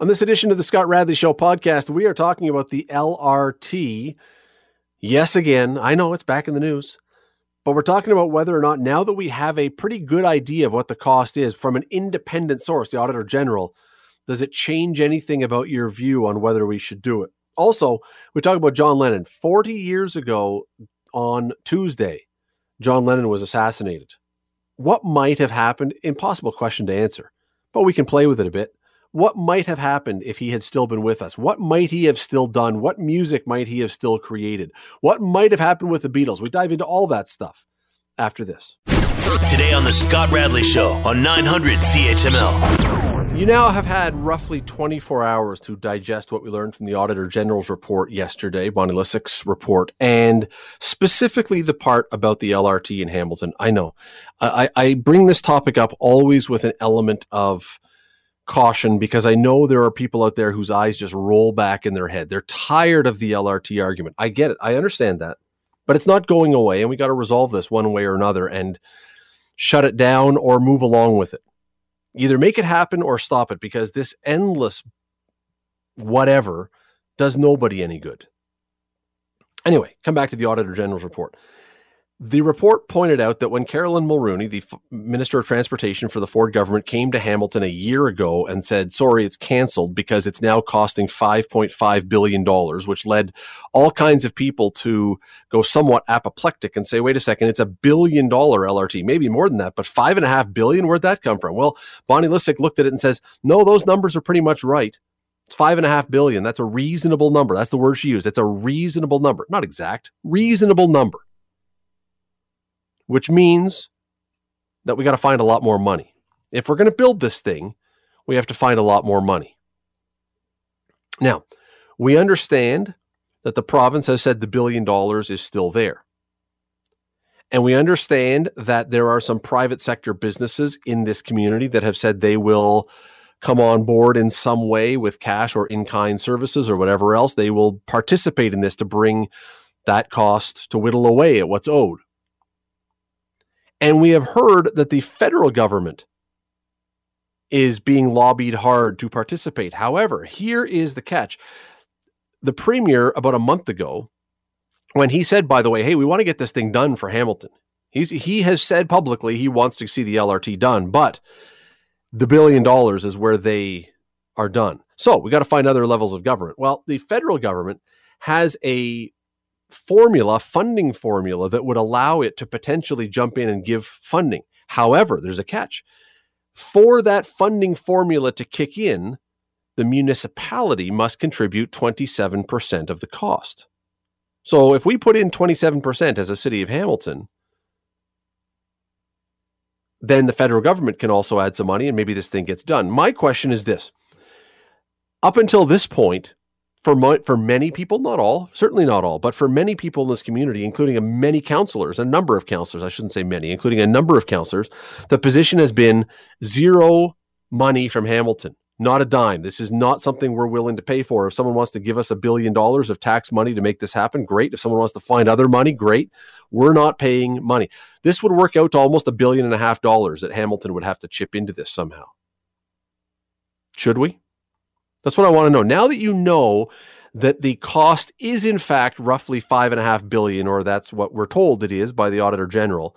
On this edition of the Scott Radley Show podcast, we are talking about the LRT. Yes, again, I know it's back in the news, but we're talking about whether or not now that we have a pretty good idea of what the cost is from an independent source, the Auditor General, does it change anything about your view on whether we should do it? Also, we talk about John Lennon. 40 years ago on Tuesday, John Lennon was assassinated. What might have happened? Impossible question to answer, but we can play with it a bit what might have happened if he had still been with us? What might he have still done? What music might he have still created? What might have happened with the Beatles? We dive into all that stuff after this. Today on The Scott Radley Show on 900 CHML. You now have had roughly 24 hours to digest what we learned from the Auditor General's report yesterday, Bonnie Lysyk's report, and specifically the part about the LRT in Hamilton. I know I, I bring this topic up always with an element of caution because I know there are people out there whose eyes just roll back in their head. They're tired of the LRT argument. I get it. I understand that. But it's not going away and we got to resolve this one way or another and shut it down or move along with it. Either make it happen or stop it because this endless whatever does nobody any good. Anyway, come back to the Auditor General's report. The report pointed out that when Caroline Mulroney, the F- Minister of Transportation for the Ford government, came to Hamilton a year ago and said, sorry, it's canceled because it's now costing $5.5 billion, which led all kinds of people to go somewhat apoplectic and say, wait a second, it's a billion dollar LRT, maybe more than that, but five and a half billion, where'd that come from? Well, Bonnie Lysyk looked at it and says, no, those numbers are pretty much right. It's five and a half billion. That's a reasonable number. That's the word she used. It's a reasonable number. Not exact, reasonable number which means that we got to find a lot more money. If we're going to build this thing, we have to find a lot more money. Now, we understand that the province has said the billion dollars is still there. And we understand that there are some private sector businesses in this community that have said they will come on board in some way with cash or in kind services or whatever else. They will participate in this to bring that cost to whittle away at what's owed. And we have heard that the federal government is being lobbied hard to participate. However, here is the catch. The premier, about a month ago, when he said, by the way, hey, we want to get this thing done for Hamilton, he's, he has said publicly he wants to see the LRT done, but the billion dollars is where they are done. So we got to find other levels of government. Well, the federal government has a formula, funding formula that would allow it to potentially jump in and give funding. However, there's a catch. For that funding formula to kick in, the municipality must contribute 27% of the cost. So if we put in 27% as a city of Hamilton, then the federal government can also add some money and maybe this thing gets done. My question is this up until this point, for mo- for many people, not all, certainly not all, but for many people in this community, including a many councilors, a number of councilors, I shouldn't say many, including a number of councilors, the position has been zero money from Hamilton, not a dime. This is not something we're willing to pay for. If someone wants to give us a billion dollars of tax money to make this happen, great. If someone wants to find other money, great. We're not paying money. This would work out to almost a billion and a half dollars that Hamilton would have to chip into this somehow. Should we? That's what I want to know. Now that you know that the cost is in fact roughly five and a half billion, or that's what we're told it is by the Auditor General,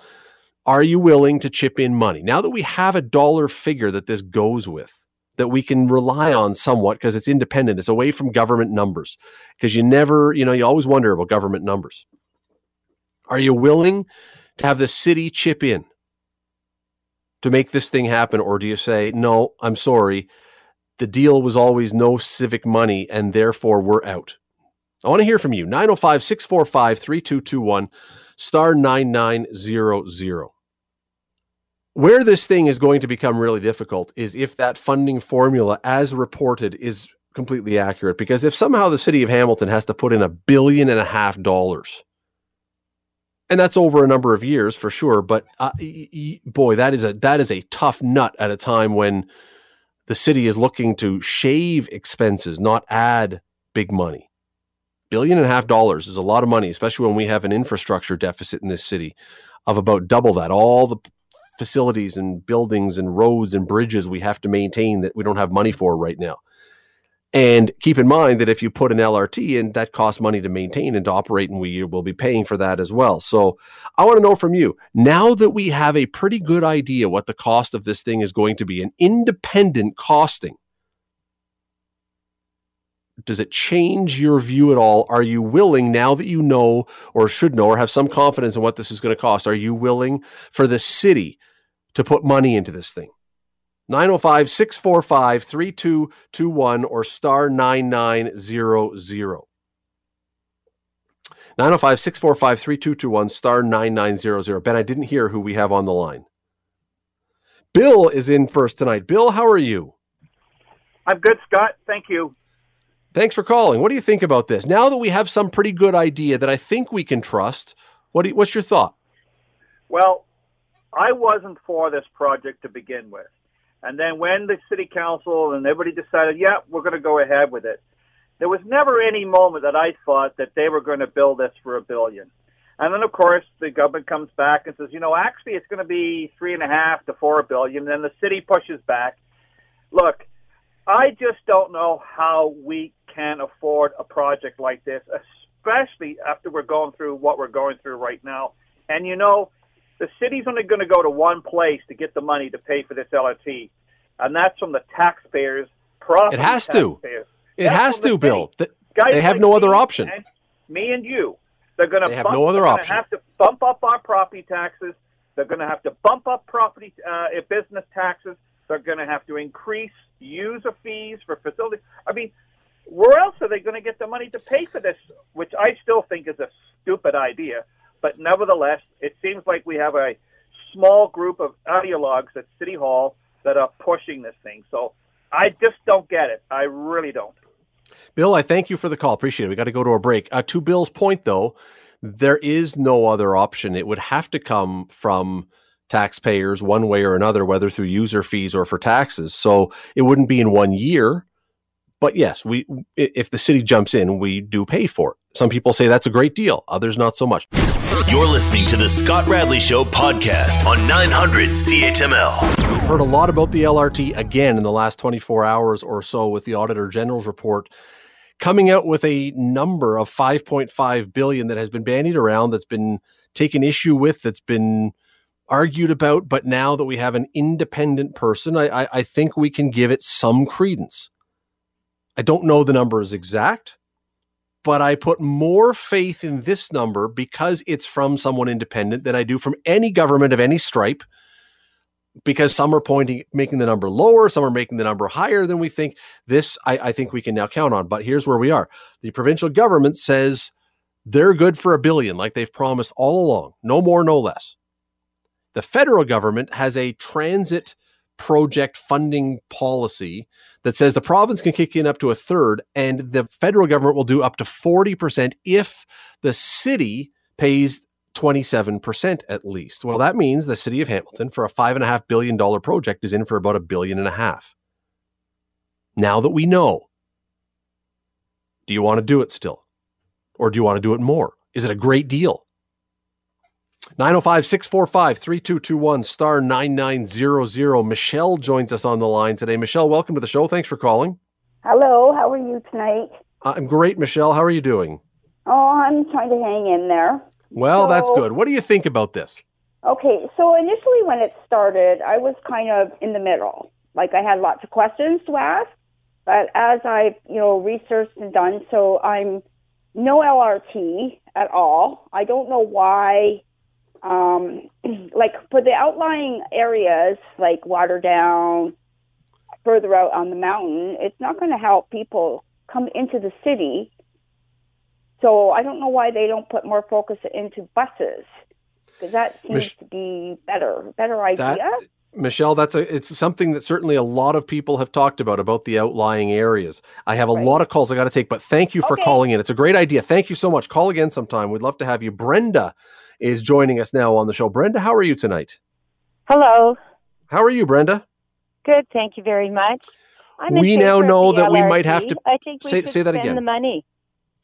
are you willing to chip in money? Now that we have a dollar figure that this goes with, that we can rely on somewhat because it's independent, it's away from government numbers. Because you never, you know, you always wonder about government numbers. Are you willing to have the city chip in to make this thing happen? Or do you say, no, I'm sorry, the deal was always no civic money and therefore we're out. I want to hear from you. 905 645 3221 star 9900. Where this thing is going to become really difficult is if that funding formula, as reported, is completely accurate. Because if somehow the city of Hamilton has to put in a billion and a half dollars, and that's over a number of years for sure, but uh, boy, that is a that is a tough nut at a time when the city is looking to shave expenses, not add big money. Billion and a half dollars is a lot of money, especially when we have an infrastructure deficit in this city of about double that. All the facilities and buildings and roads and bridges we have to maintain that we don't have money for right now. And keep in mind that if you put an LRT in, that costs money to maintain and to operate, and we will be paying for that as well. So I want to know from you now that we have a pretty good idea what the cost of this thing is going to be, an independent costing. Does it change your view at all? Are you willing, now that you know or should know or have some confidence in what this is going to cost, are you willing for the city to put money into this thing? 905 645 3221 or star 9900. 905 645 3221 star 9900. Ben, I didn't hear who we have on the line. Bill is in first tonight. Bill, how are you? I'm good, Scott. Thank you. Thanks for calling. What do you think about this? Now that we have some pretty good idea that I think we can trust, what you, what's your thought? Well, I wasn't for this project to begin with. And then when the city council and everybody decided, yeah, we're going to go ahead with it, there was never any moment that I thought that they were going to build this for a billion. And then, of course, the government comes back and says, you know, actually, it's going to be three and a half to four billion. Then the city pushes back. Look, I just don't know how we can afford a project like this, especially after we're going through what we're going through right now. And you know, the city's only going to go to one place to get the money to pay for this LRT, and that's from the taxpayers'. It has to. It that's has to, Bill. They, they have like no other option. And me and you, they're going to have no other option. Have to bump up our property taxes. They're going to have to bump up property uh, business taxes. They're going to have to increase user fees for facilities. I mean, where else are they going to get the money to pay for this? Which I still think is a stupid idea. But nevertheless, it seems like we have a small group of ideologues at City Hall that are pushing this thing. So I just don't get it. I really don't. Bill, I thank you for the call. Appreciate it. We got to go to a break. Uh, to Bill's point, though, there is no other option. It would have to come from taxpayers one way or another, whether through user fees or for taxes. So it wouldn't be in one year. But yes, we if the city jumps in, we do pay for it. Some people say that's a great deal, others not so much. You're listening to the Scott Radley Show podcast on 900 CHML. We've heard a lot about the LRT again in the last 24 hours or so with the Auditor General's report coming out with a number of 5.5 billion that has been bandied around, that's been taken issue with, that's been argued about. But now that we have an independent person, I, I, I think we can give it some credence. I don't know the number is exact, but I put more faith in this number because it's from someone independent than I do from any government of any stripe. Because some are pointing, making the number lower, some are making the number higher than we think. This, I, I think we can now count on. But here's where we are: the provincial government says they're good for a billion, like they've promised all along, no more, no less. The federal government has a transit project funding policy that says the province can kick in up to a third and the federal government will do up to 40% if the city pays 27% at least. Well, that means the city of Hamilton for a $5.5 billion project is in for about a billion and a half. Now that we know, do you want to do it still? Or do you want to do it more? Is it a great deal? 905 645 3221 star 9900. Michelle joins us on the line today. Michelle, welcome to the show. Thanks for calling. Hello, how are you tonight? I'm great, Michelle. How are you doing? Oh, I'm trying to hang in there. Well, so, that's good. What do you think about this? Okay, so initially when it started, I was kind of in the middle. Like I had lots of questions to ask, but as I, you know, researched and done, so I'm no LRT at all. I don't know why um, like for the outlying areas like Waterdown, further out on the mountain, it's not going to help people come into the city. So I don't know why they don't put more focus into buses because that seems Mich- to be better, better idea. That, Michelle, that's a it's something that certainly a lot of people have talked about about the outlying areas. I have a right. lot of calls I got to take, but thank you for okay. calling in. It's a great idea. Thank you so much. Call again sometime. We'd love to have you. Brenda is joining us now on the show. Brenda, how are you tonight? Hello. How are you, Brenda? Good, thank you very much. I'm we now know that LRT. we might have to I think we say, should say that spend again. The money.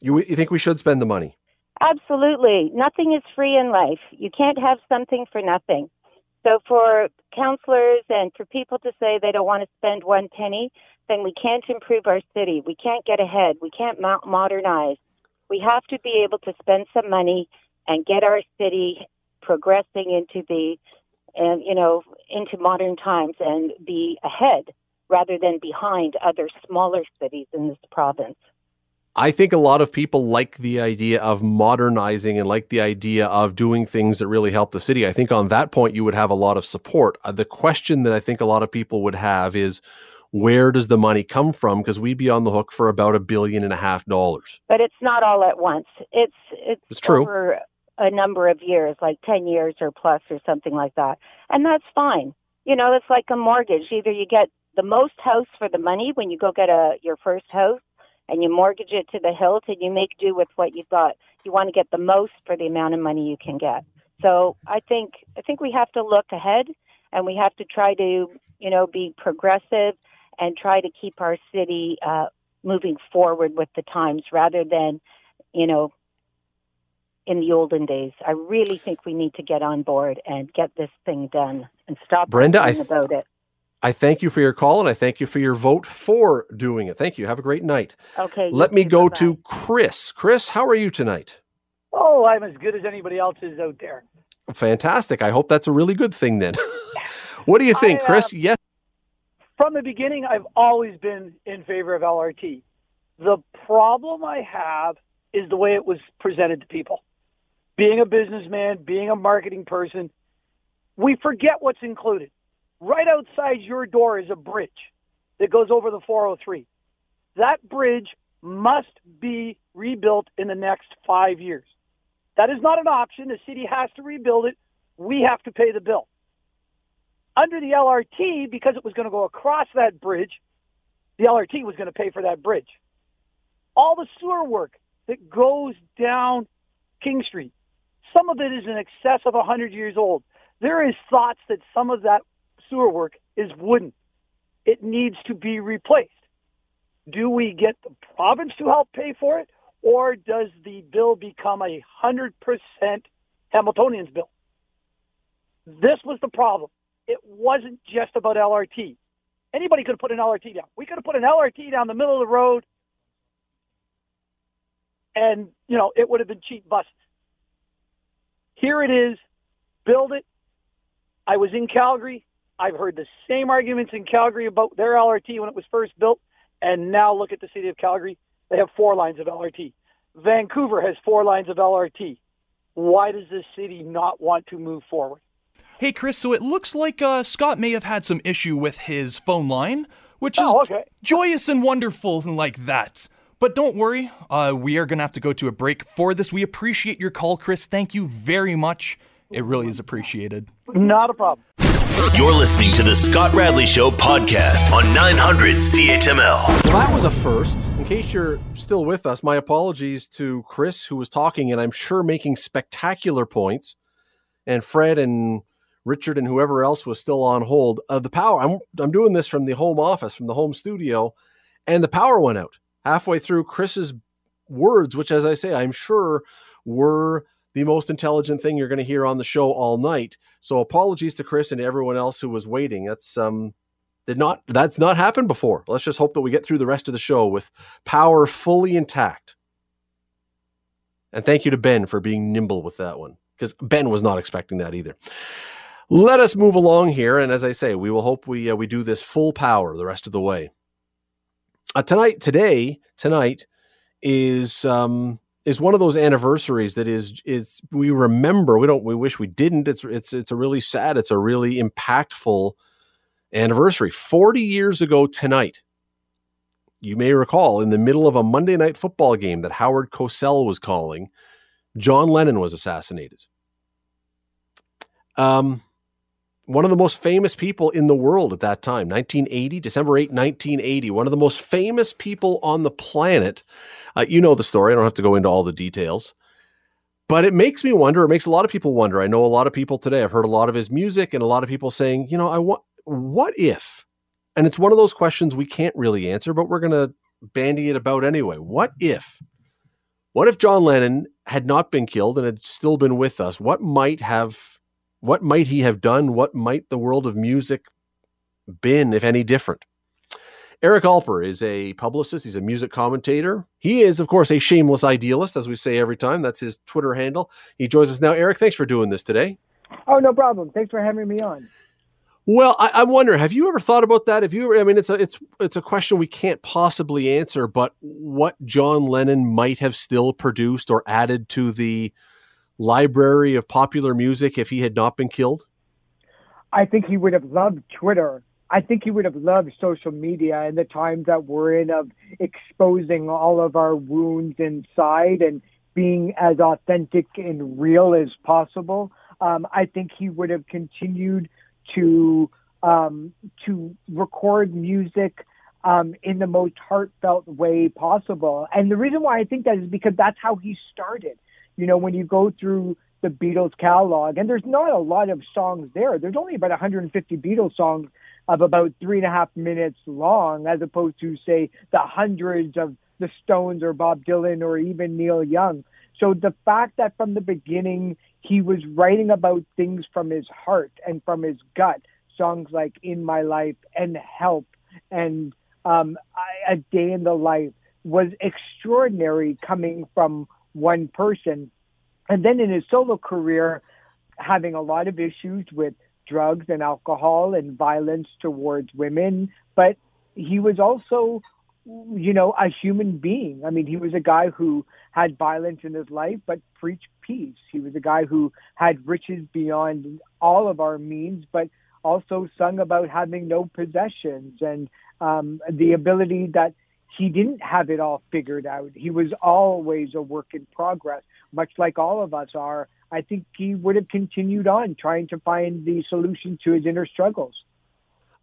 You you think we should spend the money? Absolutely. Nothing is free in life. You can't have something for nothing. So for councilors and for people to say they don't want to spend one penny, then we can't improve our city. We can't get ahead. We can't modernize. We have to be able to spend some money and get our city progressing into the and you know into modern times and be ahead rather than behind other smaller cities in this province. I think a lot of people like the idea of modernizing and like the idea of doing things that really help the city. I think on that point you would have a lot of support. Uh, the question that I think a lot of people would have is where does the money come from? Because we'd be on the hook for about a billion and a half dollars. But it's not all at once. It's it's, It's true. over a number of years, like ten years or plus or something like that. And that's fine. You know, it's like a mortgage. Either you get the most house for the money when you go get a your first house and you mortgage it to the hilt and you make do with what you've got. You want to get the most for the amount of money you can get. So I think I think we have to look ahead and we have to try to, you know, be progressive and try to keep our city uh, moving forward with the times rather than, you know, in the olden days. I really think we need to get on board and get this thing done and stop Brenda, I th- about it. I thank you for your call and I thank you for your vote for doing it. Thank you. Have a great night. Okay. Let me too. go Bye-bye. to Chris. Chris, how are you tonight? Oh, I'm as good as anybody else is out there. Fantastic. I hope that's a really good thing then. what do you think, I, uh, Chris? Yes. From the beginning, I've always been in favor of LRT. The problem I have is the way it was presented to people. Being a businessman, being a marketing person, we forget what's included. Right outside your door is a bridge that goes over the 403. That bridge must be rebuilt in the next five years. That is not an option. The city has to rebuild it. We have to pay the bill. Under the LRT, because it was going to go across that bridge, the LRT was going to pay for that bridge. All the sewer work that goes down King Street, some of it is in excess of 100 years old. There is thoughts that some of that sewer work is wooden. It needs to be replaced. Do we get the province to help pay for it, or does the bill become a 100% Hamiltonian's bill? This was the problem. It wasn't just about LRT. Anybody could have put an LRT down. We could have put an LRT down the middle of the road, and you know it would have been cheap buses. Here it is. Build it. I was in Calgary. I've heard the same arguments in Calgary about their LRT when it was first built, and now look at the city of Calgary. They have four lines of LRT. Vancouver has four lines of LRT. Why does this city not want to move forward? Hey, Chris, so it looks like uh, Scott may have had some issue with his phone line, which is Oh, okay. joyous and wonderful and like that. But don't worry, uh, we are going to have to go to a break for this. We appreciate your call, Chris. Thank you very much. It really is appreciated. Not a problem. You're listening to the Scott Radley Show podcast on 900 CHML. Well, that was a first. In case you're still with us, my apologies to Chris, who was talking, and I'm sure making spectacular points, and Fred and Richard and whoever else was still on hold. of the power. I'm I'm doing this from the home office, from the home studio, and the power went out halfway through Chris's words, which, as I say, I'm sure were the most intelligent thing you're going to hear on the show all night. So apologies to Chris and everyone else who was waiting. That's um did not that's not happened before. Let's just hope that we get through the rest of the show with power fully intact. And thank you to Ben for being nimble with that one because Ben was not expecting that either. Let us move along here, and as I say, we will hope we uh, we do this full power the rest of the way. Uh, tonight, today, tonight is um, is one of those anniversaries that is is we remember. We don't. We wish we didn't. It's it's it's a really sad. It's a really impactful anniversary. Forty years ago tonight, you may recall, in the middle of a Monday night football game that Howard Cosell was calling, John Lennon was assassinated. Um, one of the most famous people in the world at that time, 1980, December 8, 1980, one of the most famous people on the planet. Uh, you know the story. I don't have to go into all the details. But it makes me wonder, it makes a lot of people wonder. I know a lot of people today, I've heard a lot of his music and a lot of people saying, you know, I want, what if? And it's one of those questions we can't really answer, but we're going to bandy it about anyway. What if? What if John Lennon had not been killed and had still been with us? What might have what might he have done? What might the world of music been, if any, different? Eric Alper is a publicist. He's a music commentator. He is, of course, a shameless idealist, as we say every time. That's his Twitter handle. He joins us now. Eric, thanks for doing this today. Oh, no problem. Thanks for having me on. Well, I, am wondering, have you ever thought about that? Have you? I mean, it's a it's it's a question we can't possibly answer. But what John Lennon might have still produced or added to the library of popular music if he had not been killed? I think he would have loved Twitter. I think he would have loved social media and the times that we're in of exposing all of our wounds inside and being as authentic and real as possible. Um, I think he would have continued to um, to record music um, in the most heartfelt way possible. And the reason why I think that is because that's how he started. You know, when you go through the Beatles catalog, and there's not a lot of songs there. There's only about 150 Beatles songs of about three and a half minutes long, as opposed to say the hundreds of the Stones or Bob Dylan or even Neil Young. So the fact that from the beginning he was writing about things from his heart and from his gut, songs like In My Life and Help and um, A Day in the Life was extraordinary coming from one person. And then in his solo career, having a lot of issues with drugs and alcohol and violence towards women, but he was also you know, a human being. I mean, he was a guy who had violence in his life, but preached peace. He was a guy who had riches beyond all of our means, but also sung about having no possessions and um, the ability that he didn't have it all figured out. He was always a work in progress, much like all of us are. I think he would have continued on trying to find the solution to his inner struggles.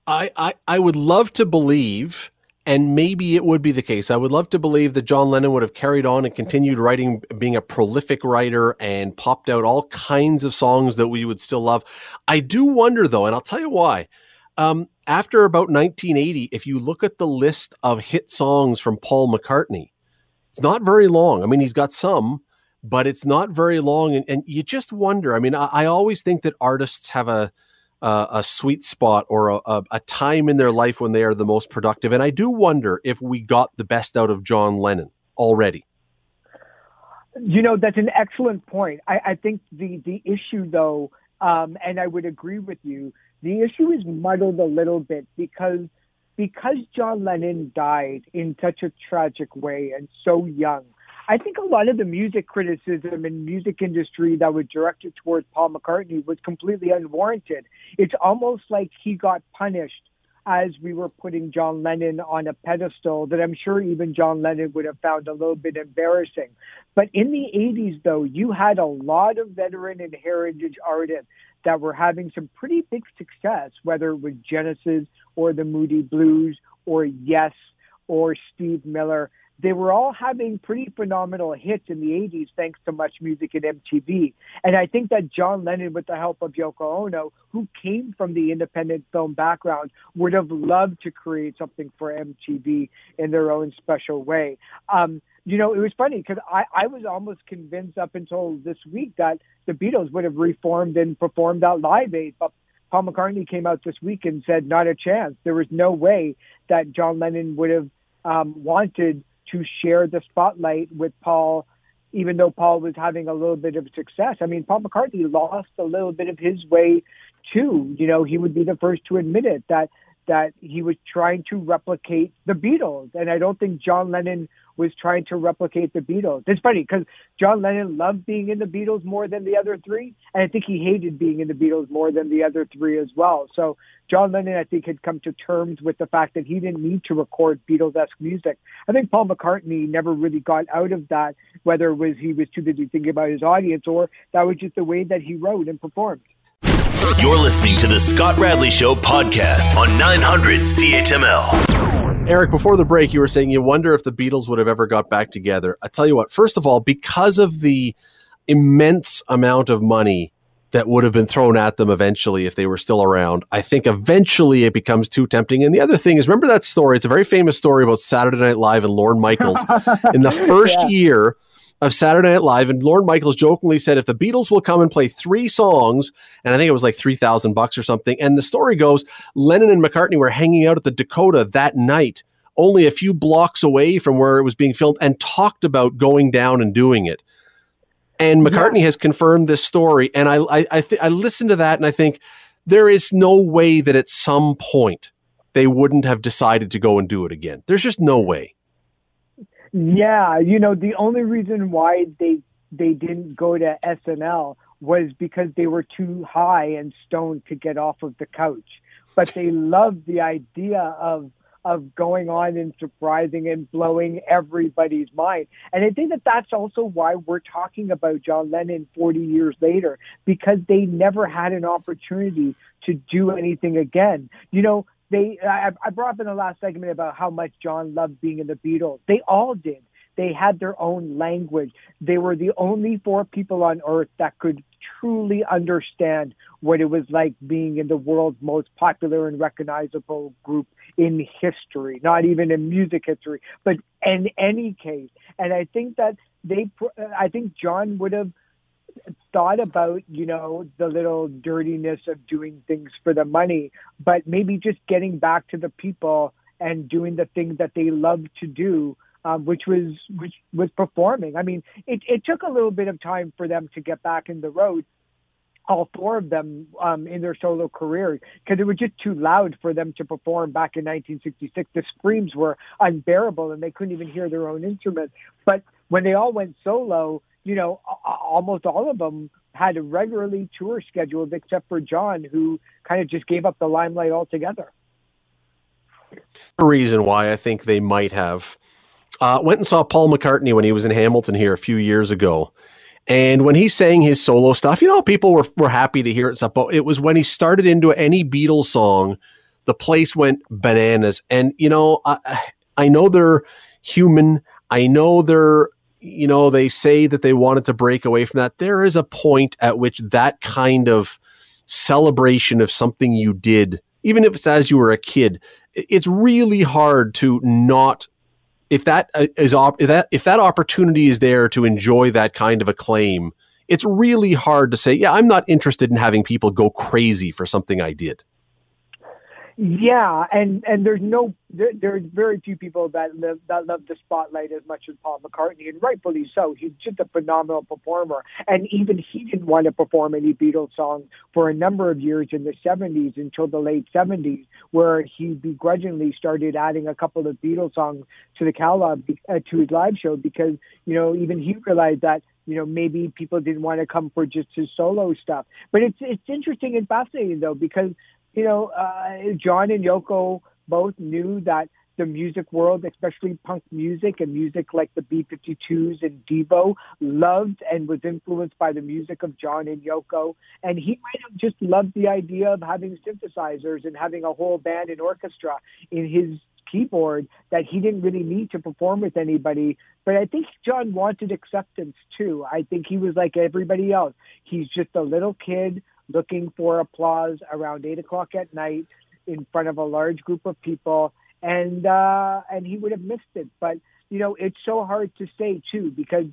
I, I, I would love to believe and maybe it would be the case. I would love to believe that John Lennon would have carried on and continued writing, being a prolific writer, and popped out all kinds of songs that we would still love. I do wonder, though, and I'll tell you why. Um, after about 1980, if you look at the list of hit songs from Paul McCartney, it's not very long. I mean, he's got some, but it's not very long. And, and you just wonder. I mean, I, I always think that artists have a a sweet spot or a, a, a, time in their life when they are the most productive. And I do wonder if we got the best out of John Lennon already. You know, that's an excellent point. I, I think the, the issue, though, um, and I would agree with you, the issue is muddled a little bit because because John Lennon died in such a tragic way and so young. I think a lot of the music criticism and music industry that was directed towards Paul McCartney was completely unwarranted. It's almost like he got punished as we were putting John Lennon on a pedestal that I'm sure even John Lennon would have found a little bit embarrassing. But in the 80s, though, you had a lot of veteran and heritage artists that were having some pretty big success, whether it was Genesis or the Moody Blues or Yes or Steve Miller they were all having pretty phenomenal hits in the 80s thanks to Much Music and MTV. And I think that John Lennon, with the help of Yoko Ono, who came from the independent film background, would have loved to create something for MTV in their own special way. Um, you know, it was funny because I, I was almost convinced up until this week that the Beatles would have reformed and performed at Live Aid, but Paul McCartney came out this week and said not a chance. There was no way that John Lennon would have um, wanted to share the spotlight with Paul, even though Paul was having a little bit of success. I mean, Paul McCartney lost a little bit of his way too. You know, he would be the first to admit it that that he was trying to replicate the Beatles. And I don't think John Lennon was trying to replicate the Beatles. It's funny because John Lennon loved being in the Beatles more than the other three. And I think he hated being in the Beatles more than the other three as well. So John Lennon, I think, had come to terms with the fact that he didn't need to record Beatles esque music. I think Paul McCartney never really got out of that, whether it was he was too busy thinking about his audience or that was just the way that he wrote and performed. You're listening to the Scott Radley Show podcast on 900 CHML. Eric, before the break, you were saying you wonder if the Beatles would have ever got back together. I tell you what, first of all, because of the immense amount of money that would have been thrown at them eventually if they were still around. I think eventually it becomes too tempting. And the other thing is, remember that story? It's a very famous story about Saturday Night Live and Lorne Michaels. In the first yeah. year, of Saturday Night Live, and Lorne Michaels jokingly said, "If the Beatles will come and play three songs, and I think it was like three thousand bucks or something." And the story goes, Lennon and McCartney were hanging out at the Dakota that night only a few blocks away from where it was being filmed and talked about going down and doing it. And McCartney yeah. has confirmed this story. And I, I, I, th- I listen to that and I think there is no way that at some point they wouldn't have decided to go and do it again. There's just no way. Yeah, you know, the only reason why they they didn't go to SNL was because they were too high and stoned to get off of the couch. But they loved the idea of of going on and surprising and blowing everybody's mind. And I think that that's also why we're talking about John Lennon 40 years later, because they never had an opportunity to do anything again. You know, they I, I brought up in the last segment about how much John loved being in the Beatles. They all did. They had their own language. They were the only four people on earth that could truly understand what it was like being in the world's most popular and recognizable group in history, not even in music history, but in any case. And I think that they, I think John would have thought about, you know, the little dirtiness of doing things for the money, but maybe just getting back to the people and doing the things that they love to do um, which was which was performing. I mean, it, it took a little bit of time for them to get back in the road, all four of them um, in their solo careers, because it was just too loud for them to perform back in 1966. The screams were unbearable, and they couldn't even hear their own instruments. But when they all went solo, you know, almost all of them had a regularly tour scheduled, except for John, who kind of just gave up the limelight altogether. The reason why I think they might have uh, went and saw Paul McCartney when he was in Hamilton here a few years ago. And when he sang his solo stuff, you know, people were, were happy to hear it stuff. But it was when he started into any Beatles song, the place went bananas. And, you know, I, I know they're human. I know they're, you know, they say that they wanted to break away from that. There is a point at which that kind of celebration of something you did, even if it's as you were a kid, it's really hard to not if that uh, op- if that if that opportunity is there to enjoy that kind of acclaim, it's really hard to say, yeah, I'm not interested in having people go crazy for something I did. Yeah, and and there's no there, there's very few people that live that love the spotlight as much as Paul McCartney, and rightfully so. He's just a phenomenal performer, and even he didn't want to perform any Beatles songs for a number of years in the '70s until the late '70s, where he begrudgingly started adding a couple of Beatles songs to the catalog uh, to his live show because you know even he realized that you know maybe people didn't want to come for just his solo stuff. But it's it's interesting and fascinating though because you know, uh, John and Yoko both knew that the music world, especially punk music and music like the B 52s and Devo, loved and was influenced by the music of John and Yoko. And he might have just loved the idea of having synthesizers and having a whole band and orchestra in his keyboard that he didn't really need to perform with anybody. But I think John wanted acceptance too. I think he was like everybody else. He's just a little kid looking for applause around eight o'clock at night in front of a large group of people, and uh, and he would have missed it. But you know, it's so hard to say too because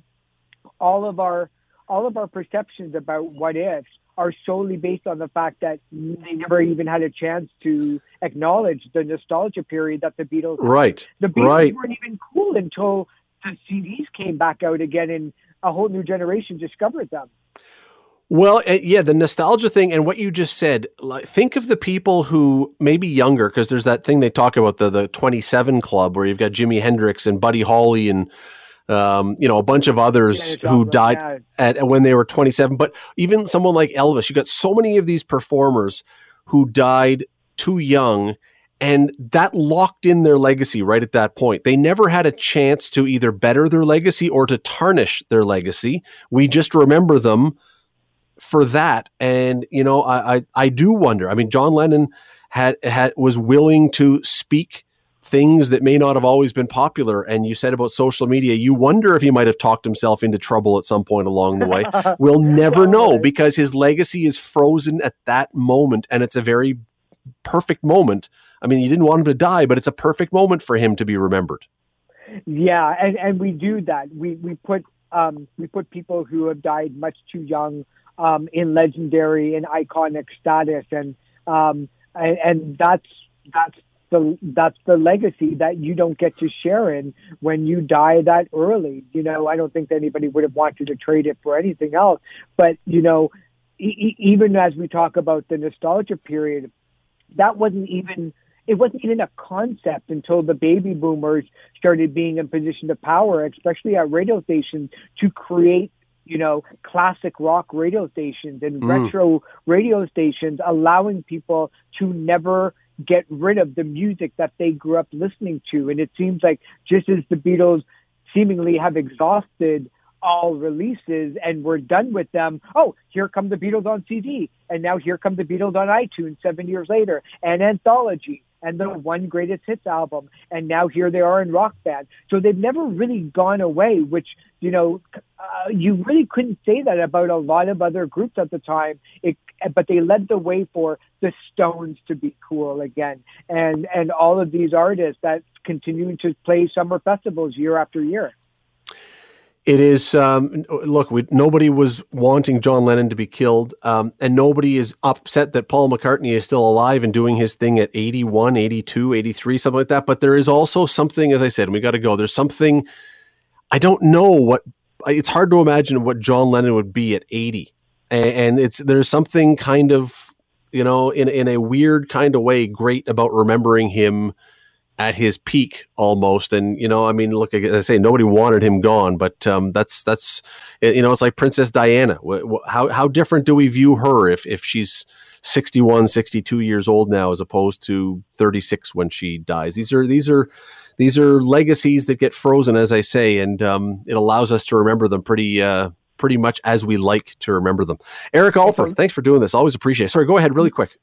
all of our all of our perceptions about what ifs are solely based on the fact that they never even had a chance to acknowledge the nostalgia period that the Beatles. Right. Had. The Beatles right. weren't even cool until the CDs came back out again, and a whole new generation discovered them. Well, uh, yeah, the nostalgia thing and what you just said. Like, think of the people who maybe younger, because there's that thing they talk about the the 27 Club, where you've got Jimi Hendrix and Buddy Holly and um, you know a bunch of others yeah, who died at when they were 27. But even someone like Elvis, you got so many of these performers who died too young, and that locked in their legacy right at that point. They never had a chance to either better their legacy or to tarnish their legacy. We just remember them for that. And you know, I, I, I do wonder. I mean, John Lennon had had was willing to speak things that may not have always been popular. And you said about social media, you wonder if he might have talked himself into trouble at some point along the way. we'll never know because his legacy is frozen at that moment, and it's a very perfect moment. I mean, you didn't want him to die, but it's a perfect moment for him to be remembered. Yeah, and, and we do that. We we put um, we put people who have died much too young um, in legendary and iconic status, and um, and, and that's that's the that's the legacy that you don't get to share in when you die that early. You know, I don't think that anybody would have wanted to trade it for anything else. But you know, e- even as we talk about the nostalgia period, that wasn't even it wasn't even a concept until the baby boomers started being in position of power, especially at radio stations, to create you know, classic rock radio stations and mm. retro radio stations, allowing people to never get rid of the music that they grew up listening to. And it seems like just as the Beatles seemingly have exhausted all releases and we're done with them. Oh, here come the Beatles on CD. And now here come the Beatles on iTunes seven years later. And anthology and the one greatest hits album. And now here they are in rock band. So they've never really gone away, which, you know, uh, you really couldn't say that about a lot of other groups at the time. It, but they led the way for the Stones to be cool again. And, and all of these artists that continue to play summer festivals year after year. It is. Um, look, we, nobody was wanting John Lennon to be killed, um, and nobody is upset that Paul McCartney is still alive and doing his thing at 81, 82, 83, something like that. But there is also something, as I said, and we got to go. There's something. I don't know what. It's hard to imagine what John Lennon would be at 80, and, and it's there's something kind of, you know, in in a weird kind of way, great about remembering him at his peak almost. And you know, I mean, look, as I say, nobody wanted him gone, but um, that's that's you know, it's like Princess Diana. How how different do we view her if if she's 61, 62 years old now as opposed to 36 when she dies? These are these are these are legacies that get frozen, as I say, and um, it allows us to remember them pretty. Uh, pretty much as we like to remember them. Eric Alper, thanks for doing this. Always appreciate it. Sorry, go ahead really quick.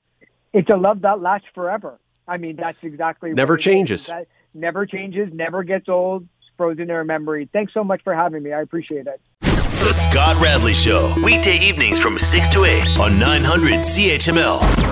It's a love that lasts forever. I mean, that's exactly never changes. That never changes, never gets old, frozen in our memory. Thanks so much for having me. I appreciate it. The Scott Radley Show, weekday evenings from 6 to 8 on 900 CHML.